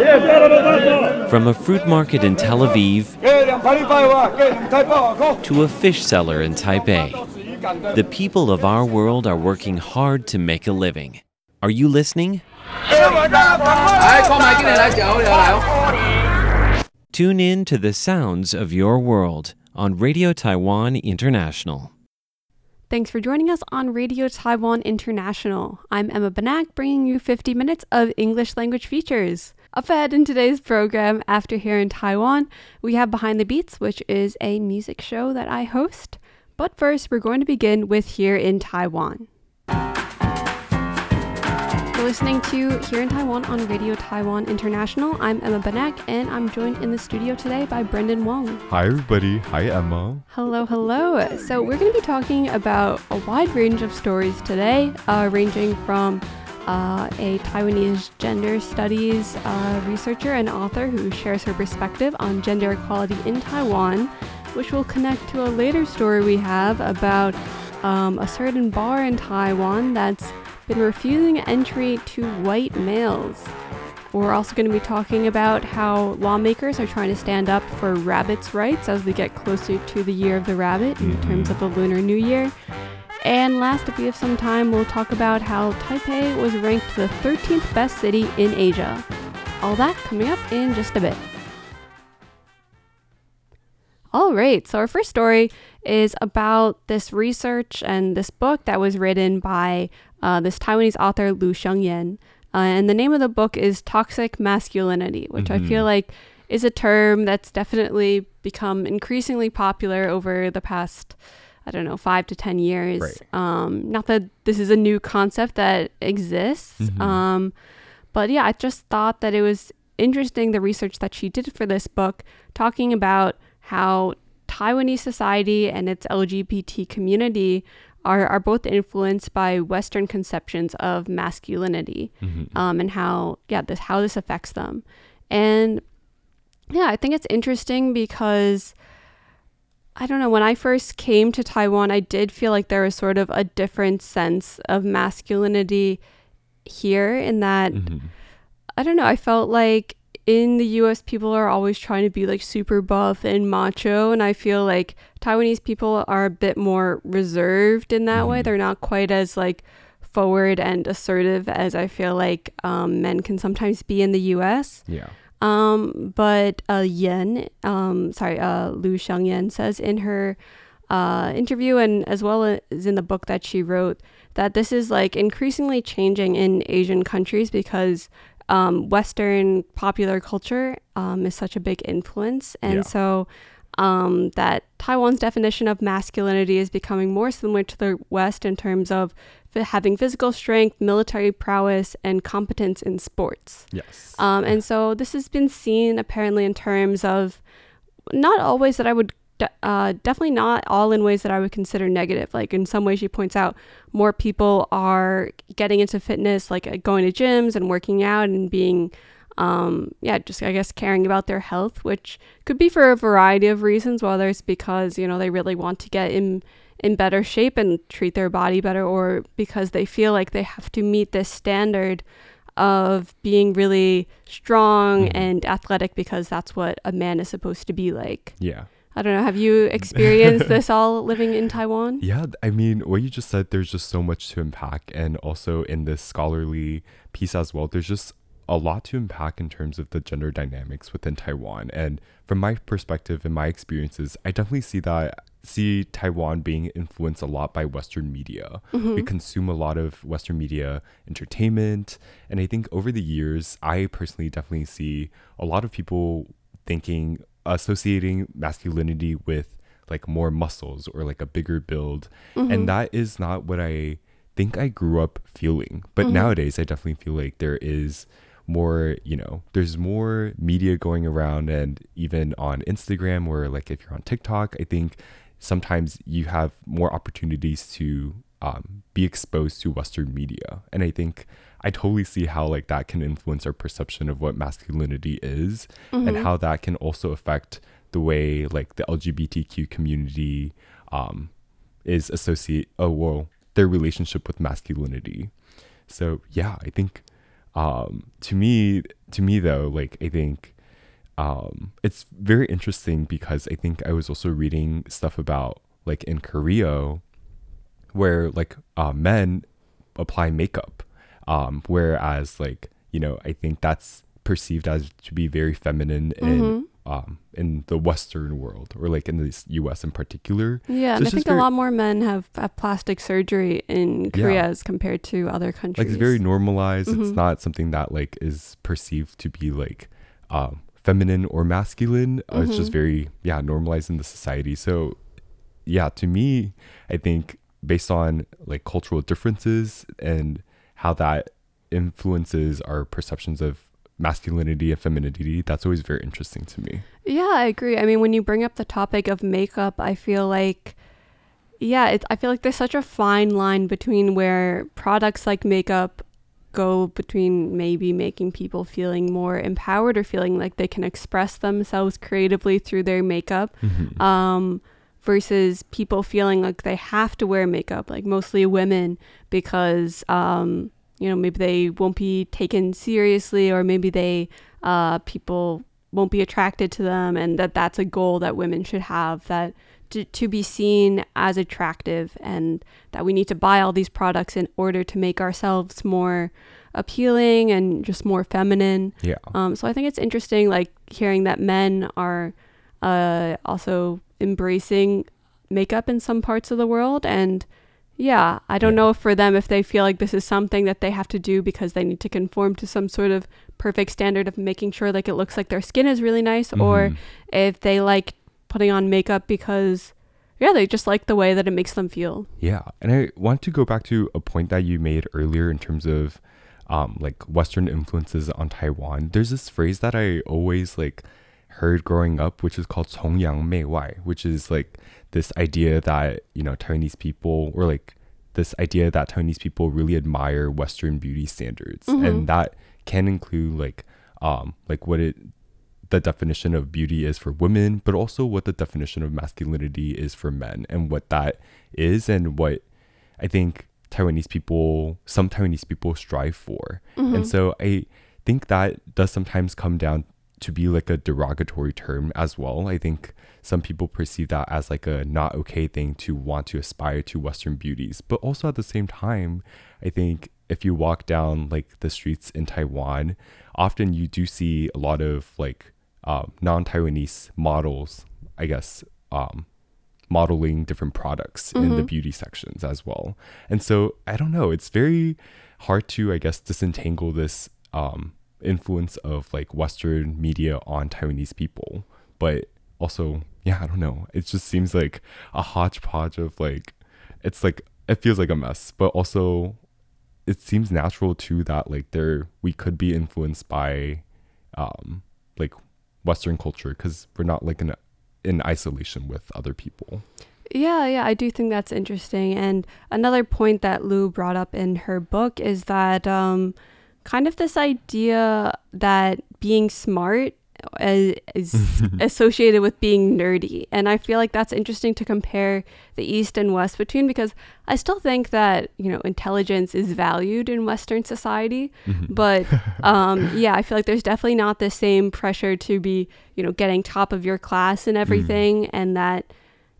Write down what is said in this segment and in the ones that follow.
From a fruit market in Tel Aviv to a fish seller in Taipei, the people of our world are working hard to make a living. Are you listening? Tune in to the sounds of your world on Radio Taiwan International. Thanks for joining us on Radio Taiwan International. I'm Emma Banak, bringing you 50 minutes of English language features. Up ahead in today's program, after Hear in Taiwan, we have Behind the Beats, which is a music show that I host. But first, we're going to begin with Hear in Taiwan. You're listening to Hear in Taiwan on Radio Taiwan International. I'm Emma Banak, and I'm joined in the studio today by Brendan Wong. Hi, everybody. Hi, Emma. Hello, hello. So, we're going to be talking about a wide range of stories today, uh, ranging from uh, a Taiwanese gender studies uh, researcher and author who shares her perspective on gender equality in Taiwan, which will connect to a later story we have about um, a certain bar in Taiwan that's been refusing entry to white males. We're also going to be talking about how lawmakers are trying to stand up for rabbits' rights as we get closer to the year of the rabbit in terms of the Lunar New Year. And last, if we have some time, we'll talk about how Taipei was ranked the 13th best city in Asia. All that coming up in just a bit. All right, so our first story is about this research and this book that was written by uh, this Taiwanese author Lu Shengyan. Uh, and the name of the book is Toxic Masculinity, which I feel like is a term that's definitely become increasingly popular over the past, I don't know, five to 10 years. Right. Um, not that this is a new concept that exists, um, but yeah, I just thought that it was interesting the research that she did for this book, talking about how Taiwanese society and its LGBT community are, are both influenced by Western conceptions of masculinity um, and how yeah this how this affects them. And yeah, I think it's interesting because I don't know, when I first came to Taiwan, I did feel like there was sort of a different sense of masculinity here in that I don't know, I felt like in the US people are always trying to be like super buff and macho and I feel like Taiwanese people are a bit more reserved in that way. They're not quite as like forward and assertive as I feel like um, men can sometimes be in the US. Yeah. Um, but uh, Yen, um, sorry, uh, Lu Shengyan says in her uh, interview and as well as in the book that she wrote that this is like increasingly changing in Asian countries because um, Western popular culture um, is such a big influence, and Yeah. so um, that Taiwan's definition of masculinity is becoming more similar to the West in terms of having physical strength, military prowess, and competence in sports. Yes. Um, and so this has been seen apparently in terms of not always that I would, uh, definitely not all in ways that I would consider negative. Like in some ways, she points out more people are getting into fitness, like uh, going to gyms and working out and being, um, yeah, just I guess caring about their health, which could be for a variety of reasons, whether it's because you know they really want to get in in better shape and treat their body better, or because they feel like they have to meet this standard of being really strong mm-hmm. and athletic because that's what a man is supposed to be like. yeah. I don't know. Have you experienced this all living in Taiwan? Yeah, I mean, what you just said, there's just so much to unpack. And also in this scholarly piece as well, there's just a lot to unpack in terms of the gender dynamics within Taiwan. And from my perspective and my experiences, I definitely see that see Taiwan being influenced a lot by Western media. Mm-hmm. We consume a lot of Western media entertainment. And I think over the years, I personally definitely see a lot of people thinking associating masculinity with like more muscles or like a bigger build. And mm-hmm. that is not what I think I grew up feeling. But mm-hmm. nowadays, I definitely feel like there is more, you know, there's more media going around, and even on Instagram or like if you're on TikTok, I think sometimes you have more opportunities to um, be exposed to Western media. And I think I totally see how like that can influence our perception of what masculinity is and how that can also affect the way like the LGBTQ community um, is associate oh well their relationship with masculinity. So yeah, I think um, to me, to me though, like I think um, it's very interesting because I think I was also reading stuff about like in Korea, where like uh, men apply makeup, um, whereas like you know I think that's perceived as to be very feminine in Mhm. um, in the Western world or like in the U.S. in particular. Yeah, So and I think very- a lot more men have, have plastic surgery in Korea Yeah. as compared to other countries. like it's very normalized it's Mhm. not something that like is perceived to be like um feminine or masculine uh, it's just Mhm. very yeah normalized in the society so yeah to me i think based on like cultural differences and how that influences our perceptions of masculinity and femininity that's always very interesting to me Yeah, I agree. I mean, when you bring up the topic of makeup, I feel like, yeah, it, I feel like there's such a fine line between where products like makeup go between maybe making people feeling more empowered or feeling like they can express themselves creatively through their makeup um, versus people feeling like they have to wear makeup, like mostly women, because, um, you know, maybe they won't be taken seriously or maybe they, uh, people won't be attracted to them and that that's a goal that women should have that to, to be seen as attractive and that we need to buy all these products in order to make ourselves more appealing and just more feminine yeah um, so I think it's interesting, like hearing that men are uh, also embracing makeup in some parts of the world, and yeah, I don't Yeah. know for them if they feel like this is something that they have to do because they need to conform to some sort of perfect standard of making sure like it looks like their skin is really nice, or Mhm. if they like putting on makeup because yeah, they just like the way that it makes them feel. Yeah. And I want to go back to a point that you made earlier in terms of um, like Western influences on Taiwan. There's this phrase that I always like heard growing up, which is called Songyang Mei Wai, which is like this idea that, you know, Taiwanese people or like this idea that Taiwanese people really admire Western beauty standards. Mm-hmm. And that can include like um like what it the definition of beauty is for women, but also what the definition of masculinity is for men, and what that is, and what I think Taiwanese people, some Taiwanese people strive for. Mm-hmm. And so I think that does sometimes come down to be like a derogatory term as well. I think some people perceive that as like a not okay thing to want to aspire to Western beauties. But also at the same time, I think if you walk down like the streets in Taiwan, often you do see a lot of like um, non Taiwanese models, I guess, um, modeling different products in the Mhm. beauty sections as well. And so I don't know, it's very hard to, I guess, disentangle this um, influence of like Western media on Taiwanese people. But also, yeah, I don't know. It just seems like a hodgepodge of like, it's like, it feels like a mess, but also it seems natural too that like there, we could be influenced by um, like Western culture because we're not like in, in isolation with other people. Yeah, yeah, I do think that's interesting. And another point that Lou brought up in her book is that um, kind of this idea that being smart is associated with being nerdy. And I feel like that's interesting to compare the East and West between because I still think that, you know, intelligence is valued in Western society. But um, yeah, I feel like there's definitely not the same pressure to be, you know, getting top of your class and everything. And that,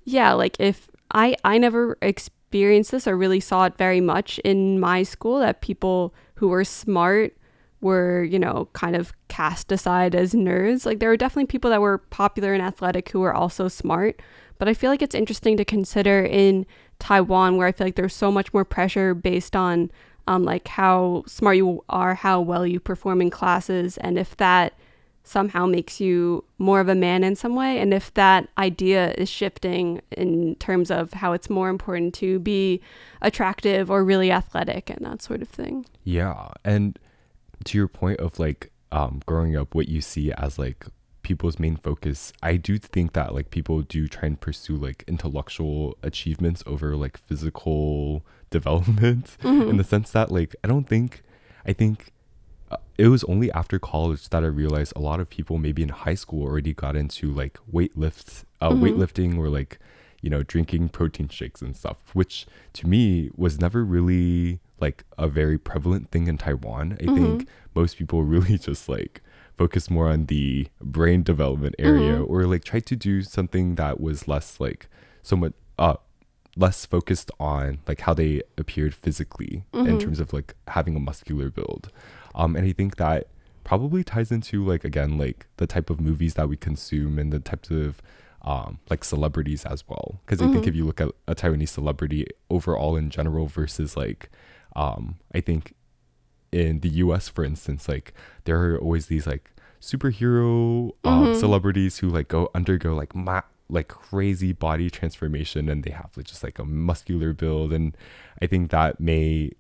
yeah, like if I I never experienced this or really saw it very much in my school that people who were smart were, you know, kind of cast aside as nerds. Like there were definitely people that were popular and athletic who were also smart. But I feel like it's interesting to consider in Taiwan where I feel like there's so much more pressure based on um, like how smart you are, how well you perform in classes, and if that somehow makes you more of a man in some way, and if that idea is shifting in terms of how it's more important to be attractive or really athletic and that sort of thing. Yeah. And to your point of like um growing up what you see as like people's main focus, I do think that like people do try and pursue like intellectual achievements over like physical development in the sense that like I don't think I think uh, it was only after college that I realized a lot of people maybe in high school already got into like weight lift, uh, Mhm. weightlifting or like you know drinking protein shakes and stuff, which to me was never really like a very prevalent thing in Taiwan. I mm-hmm. think most people really just like focus more on the brain development area mm-hmm. or like try to do something that was less like so much uh less focused on like how they appeared physically mm-hmm. in terms of like having a muscular build. Um and I think that probably ties into like again like the type of movies that we consume and the types of um, like celebrities as well. Because mm-hmm. I think if mm-hmm. you look at a Taiwanese celebrity overall in general versus like, um, I think in the U.S. for instance, like there are always these like superhero um, mm-hmm. celebrities who like go undergo like ma- like crazy body transformation and they have like just like a muscular build and I think that may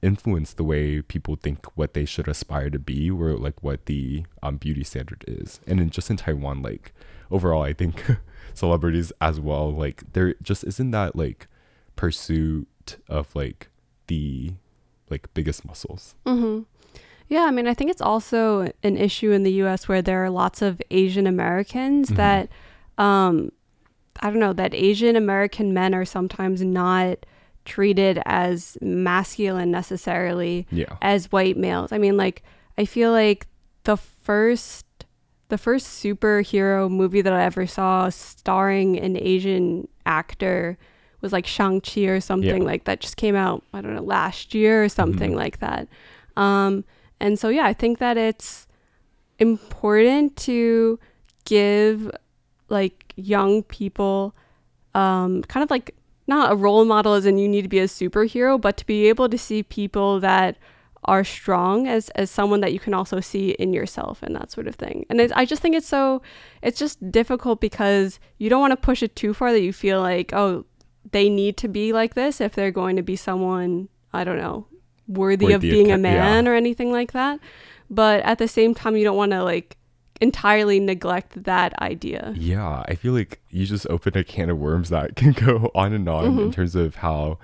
influence the way people think what they should aspire to be or like what the um, beauty standard is and in, just in taiwan like overall i think celebrities as well like there just isn't that like pursuit of like the like biggest muscles mm-hmm. yeah i mean i think it's also an issue in the us where there are lots of asian americans mm-hmm. that um i don't know that asian american men are sometimes not treated as masculine necessarily yeah. as white males. I mean, like I feel like the first the first superhero movie that I ever saw starring an Asian actor was like Shang-Chi or something yeah. like that just came out, I don't know, last year or something mm-hmm. like that. Um, and so, yeah, I think that it's important to give like young people um, kind of like not a role model as in you need to be a superhero, but to be able to see people that are strong as as someone that you can also see in yourself and that sort of thing. And I just think it's so it's just difficult because you don't want to push it too far that you feel like oh they need to be like this if they're going to be someone I don't know worthy, worthy of being of, a man yeah. or anything like that. But at the same time, you don't want to like entirely neglect that idea. Yeah, I feel like you just open a can of worms that can go on and on mm-hmm. in terms of how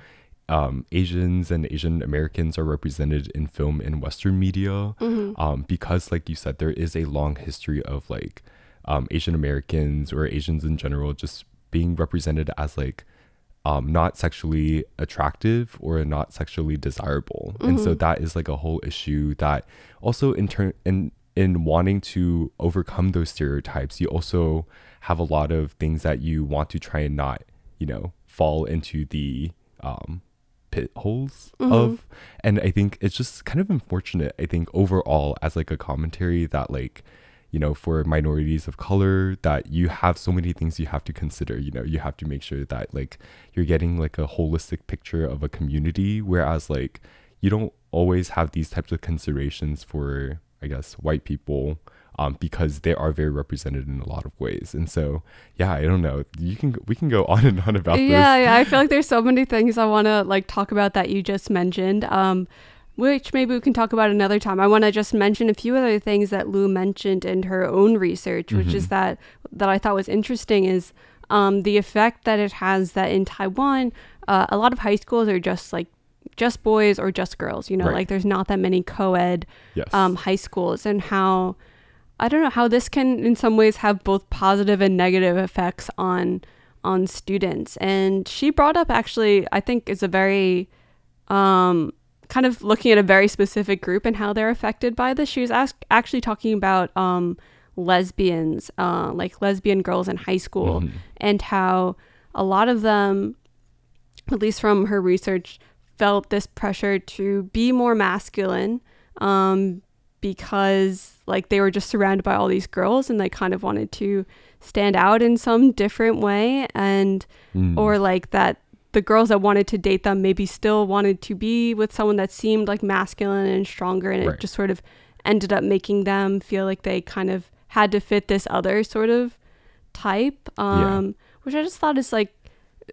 um, Asians and Asian Americans are represented in film in Western media. Mm-hmm. Um, because, like you said, there is a long history of like um, Asian Americans or Asians in general just being represented as like um, not sexually attractive or not sexually desirable. Mm-hmm. And so mm-hmm. that is like a whole issue that also in turn in in wanting to overcome those stereotypes, you also have a lot of things that you want to try and not, you know, fall into the um, pit holes mm-hmm. of. And I think it's just kind of unfortunate, I think, overall, as like a commentary that, like, you know, for minorities of color, that you have so many things you have to consider. You know, you have to make sure that, like, you're getting like a holistic picture of a community, whereas, like, you don't always have these types of considerations for I guess, white people um, because they are very represented in a lot of ways. And so, yeah, I don't know. You can we can go on and on about yeah, this. Yeah, I feel like there's so many things I want to like talk about that you just mentioned. Um, which maybe we can talk about another time. I want to just mention a few other things that Lou mentioned in her own research, which mm-hmm. is that that I thought was interesting is um, the effect that it has that in Taiwan, uh, a lot of high schools are just like just boys or just girls you know right. like there's not that many co-ed yes. um, high schools and how i don't know how this can in some ways have both positive and negative effects on on students and she brought up actually i think it's a very um, kind of looking at a very specific group and how they're affected by this she was ask, actually talking about um, lesbians uh, like lesbian girls in high school mm-hmm. and how a lot of them at least from her research felt this pressure to be more masculine um, because like they were just surrounded by all these girls and they kind of wanted to stand out in some different way and mm. or like that the girls that wanted to date them maybe still wanted to be with someone that seemed like masculine and stronger and right. it just sort of ended up making them feel like they kind of had to fit this other sort of type um, yeah. which i just thought is like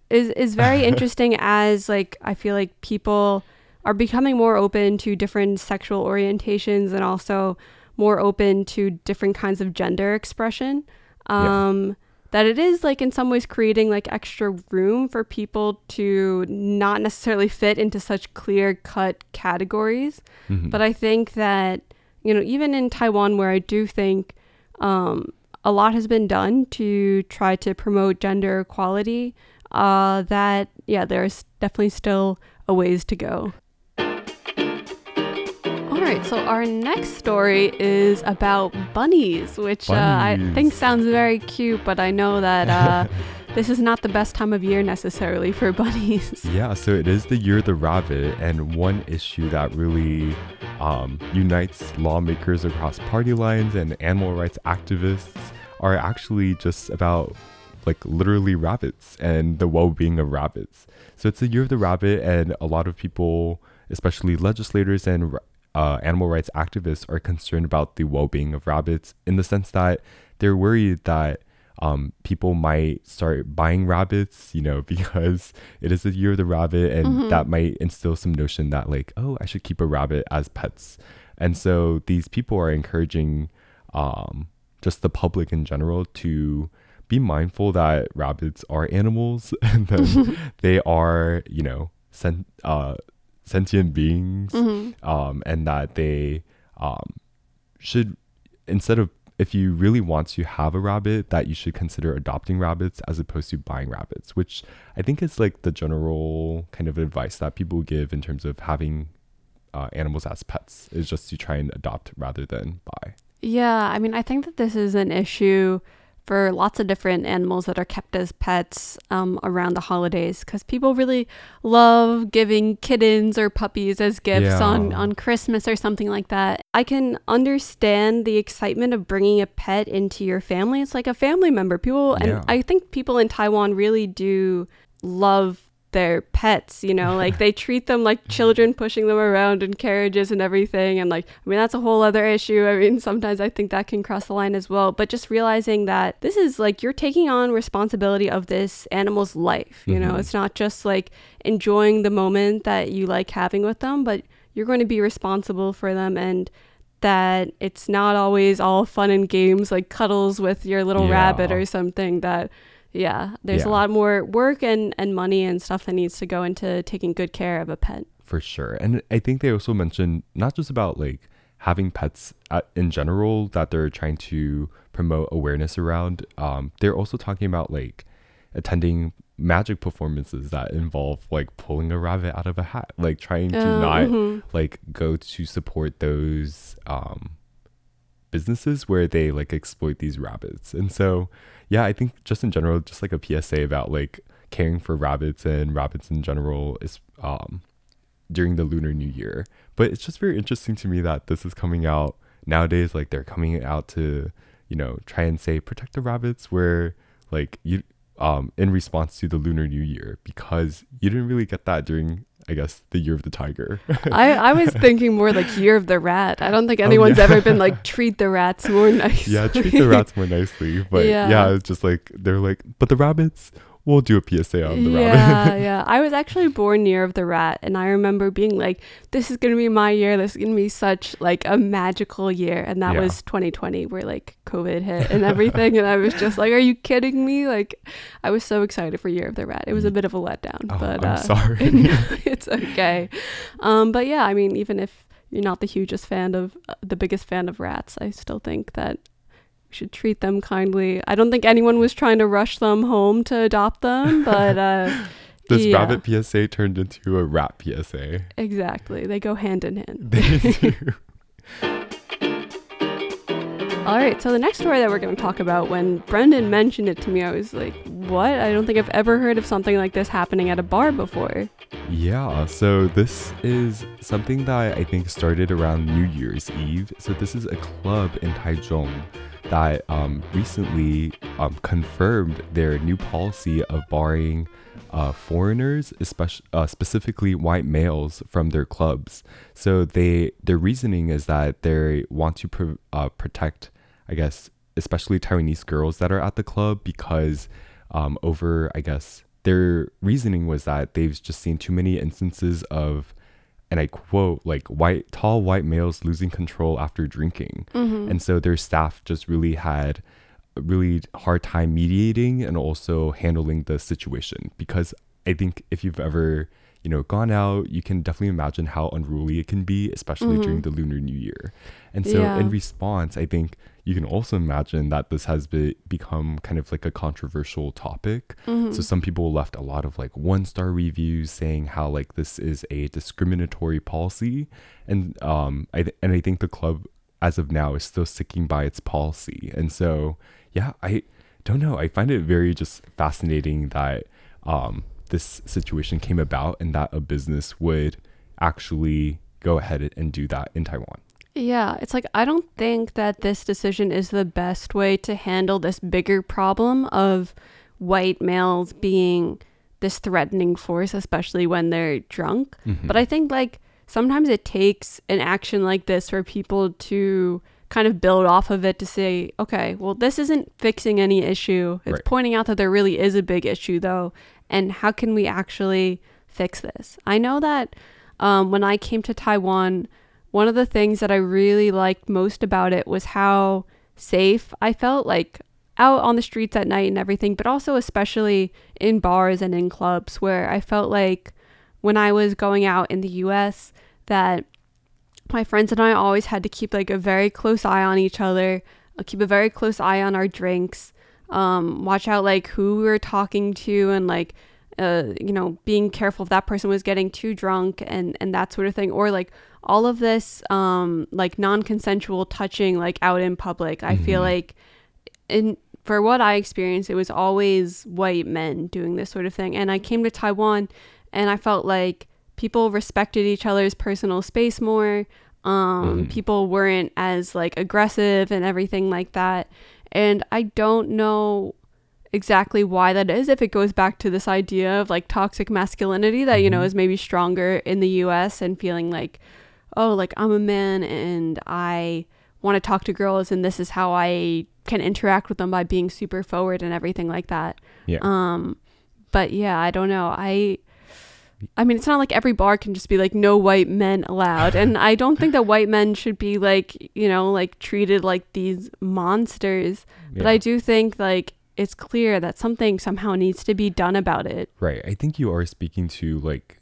is is very interesting as like I feel like people are becoming more open to different sexual orientations and also more open to different kinds of gender expression. Um, yeah. That it is like in some ways creating like extra room for people to not necessarily fit into such clear cut categories. Mm-hmm. But I think that, you know, even in Taiwan, where I do think um, a lot has been done to try to promote gender equality, uh, that, yeah, there's definitely still a ways to go. All right, so our next story is about bunnies, which uh, I think sounds very cute, but I know that uh, this is not the best time of year necessarily for bunnies. Yeah, so it is the year of the rabbit, and one issue that really um, unites lawmakers across party lines and animal rights activists are actually just about like literally rabbits and the well-being of rabbits. So it's the year of the rabbit, and a lot of people, especially legislators and uh, animal rights activists, are concerned about the well-being of rabbits in the sense that they're worried that um, people might start buying rabbits, you know, because it is the year of the rabbit, and that might instill some notion that, like, oh, I should keep a rabbit as pets. And so these people are encouraging um, just the public in general to be mindful that rabbits are animals and they are, you know, sen- uh, sentient beings, um, and that they um, should instead of if you really want to have a rabbit that you should consider adopting rabbits as opposed to buying rabbits which i think is like the general kind of advice that people give in terms of having uh, animals as pets is just to try and adopt rather than buy. Yeah, I mean, I think that this is an issue for lots of different animals that are kept as pets um, around the holidays because people really love giving kittens or puppies as gifts on, Yeah. on Christmas or something like that. I can understand the excitement of bringing a pet into your family. It's like a family member. People, and Yeah. I think people in Taiwan really do love their pets, you know, like they treat them like children pushing them around in carriages and everything. And like, I mean, that's a whole other issue. I mean, sometimes I think that can cross the line as well. But just realizing that this is like you're taking on responsibility of this animal's life, you know, Mhm. it's not just like enjoying the moment that you like having with them, but you're going to be responsible for them and that it's not always all fun and games like cuddles with your little rabbit or something that yeah there's a lot more work and and money and stuff that needs to go into taking good care of a pet. For sure. And i think they also mentioned not just about like having pets at, in general that they're trying to promote awareness around um, they're also talking about like attending magic performances that involve like pulling a rabbit out of a hat like trying to Uh, not mhm. like go to support those um businesses where they like exploit these rabbits. And so yeah i think just in general just like a psa about like caring for rabbits and rabbits in general is um during the lunar new year. But it's just very interesting to me that this is coming out nowadays like they're coming out to you know try and say protect the rabbits where like you um in response to the lunar new year because you didn't really get that during i guess the year of the tiger I, I was thinking more like year of the rat i don't think Oh, anyone's yeah. ever been like treat the rats more nicely yeah treat the rats more nicely but Yeah. yeah. it's just like they're like but the rabbits we'll do a psa on the yeah, rabbit yeah. I was actually born near of the rat, and I remember being like, "This is gonna be my year. This is gonna be such like a magical year." And that Yeah. was 2020, where like COVID hit and everything, and I was just like, "Are you kidding me?" Like, I was so excited for year of the rat. It was a bit of a letdown, oh, but i'm uh, sorry no, it's okay. Um, but yeah, I mean, even if you're not the hugest fan of uh, the biggest fan of rats, I still think that we should treat them kindly. I don't think anyone was trying to rush them home to adopt them, but uh, this yeah, rabbit psa turned into a rat psa exactly. They go hand in hand. they do. All right, so the next story that we're going to talk about, when Brendan mentioned it to me, I was like, what? I don't think I've ever heard of something like this happening at a bar before. Yeah, so this is something that I think started around New Year's Eve. So this is a club in Taichung that um, recently um, confirmed their new policy of barring uh, foreigners, especially uh, specifically white males, from their clubs. So they their reasoning is that they want to uh, protect, I guess, especially Taiwanese girls that are at the club because um, over, I guess, their reasoning was that they've just seen too many instances of, and I quote, like white, tall white males losing control after drinking. And so their staff just really had a really hard time mediating and also handling the situation because I think if you've ever, you know, gone out, you can definitely imagine how unruly it can be, especially during the Lunar New Year. And so Yeah. in response, I think you can also imagine that this has be- become kind of like a controversial topic. Mhm. So some people left a lot of like one star reviews saying how like this is a discriminatory policy, and um, I th- and I think the club as of now is still sticking by its policy. And so yeah, I don't know. I find it very just fascinating that um, this situation came about and that a business would actually go ahead and do that in Taiwan. Yeah, it's like I don't think that this decision is the best way to handle this bigger problem of white males being this threatening force, especially when they're drunk. Mm-hmm. But I think like sometimes it takes an action like this for people to kind of build off of it to say, okay, well, this isn't fixing any issue. It's Right. pointing out that there really is a big issue, though. And how can we actually fix this? I know that um, when I came to Taiwan, one of the things that I really liked most about it was how safe I felt, like out on the streets at night and everything, but also especially in bars and in clubs where I felt like when I was going out in the US that my friends and I always had to keep like a very close eye on each other, uh, keep a very close eye on our drinks, um, watch out like who we were talking to and like uh, you know, being careful if that person was getting too drunk and and that sort of thing, or like all of this um like non-consensual touching like out in public. I feel Mhm. like in for what I experienced, it was always white men doing this sort of thing. And I came to Taiwan and I felt like people respected each other's personal space more. Um, Mhm. People weren't as like aggressive and everything like that. And I don't know exactly why that is if it goes back to this idea of like toxic masculinity that you know Mhm. is maybe stronger in the US and feeling like oh like I'm a man and I want to talk to girls and this is how I can interact with them by being super forward and everything like that. Yeah. Um but yeah, I don't know. I I mean, it's not like every bar can just be like no white men allowed. And I don't think that white men should be like, you know, like treated like these monsters. But I do think like it's clear that something somehow needs to be done about it. Right. I think you are speaking to like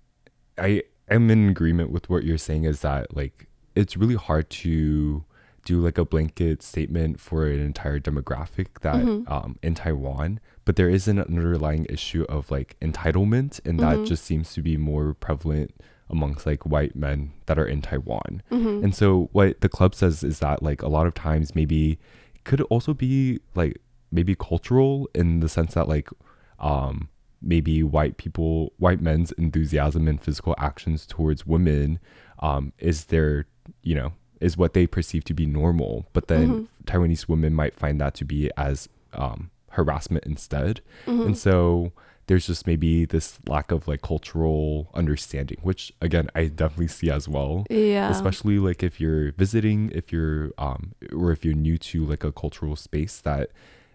I am in agreement with what you're saying is that like it's really hard to do like a blanket statement for an entire demographic that Mhm. um in Taiwan, but there is an underlying issue of like entitlement and that Mhm. just seems to be more prevalent amongst like white men that are in Taiwan. hmm And so what the club says is that like a lot of times maybe could also be like maybe cultural in the sense that like um maybe white people white men's enthusiasm and physical actions towards women um is their you know is what they perceive to be normal but then Mhm. Taiwanese women might find that to be as um harassment instead hmm and so there's just maybe this lack of like cultural understanding which again I definitely see as well Yeah. especially like if you're visiting if you're um or if you're new to like a cultural space that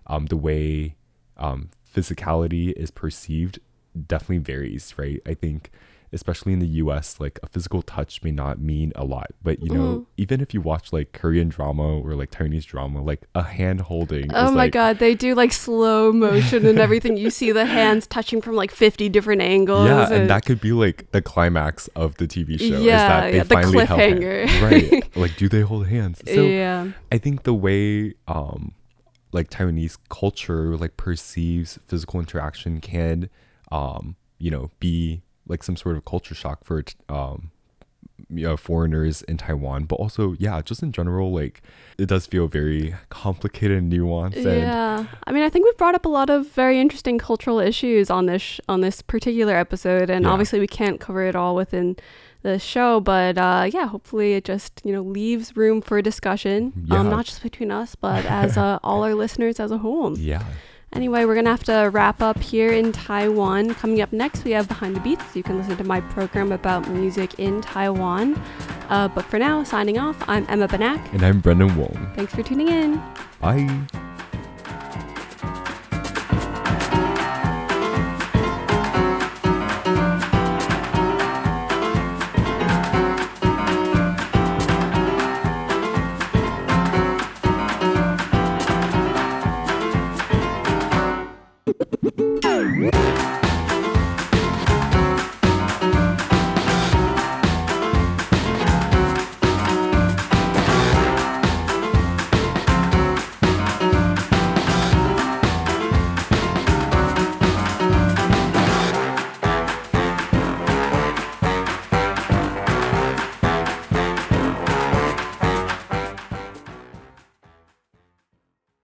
um the way um physicality is perceived definitely varies right i think especially in the us like a physical touch may not mean a lot but you know Mhm. even if you watch like korean drama or like taiwanese drama like a hand holding Oh my like god, they do like slow motion and everything. You see the hands touching from like 50 different angles. yeah and that could be like the climax of the tv show is Yeah, that they yeah, the finally held hands. cliffhanger. right like do they hold hands so yeah. I think the way um like Taiwanese culture like perceives physical interaction can um you know be like some sort of culture shock for um you know, foreigners in Taiwan but also yeah just in general like it does feel very complicated and nuanced and Yeah, I mean, I think we've brought up a lot of very interesting cultural issues on this sh- on this particular episode, and Yeah. obviously we can't cover it all within the show. But uh, yeah, hopefully it just you know leaves room for discussion, Yeah. um, not just between us, but as uh, all our listeners as a whole. yeah Anyway, we're gonna have to wrap up here in Taiwan. Coming up next, we have Behind the Beats. You can listen to my program about music in Taiwan. Uh, but for now, signing off, I'm Emma Banak. and I'm Brendan Wong Thanks for tuning in. bye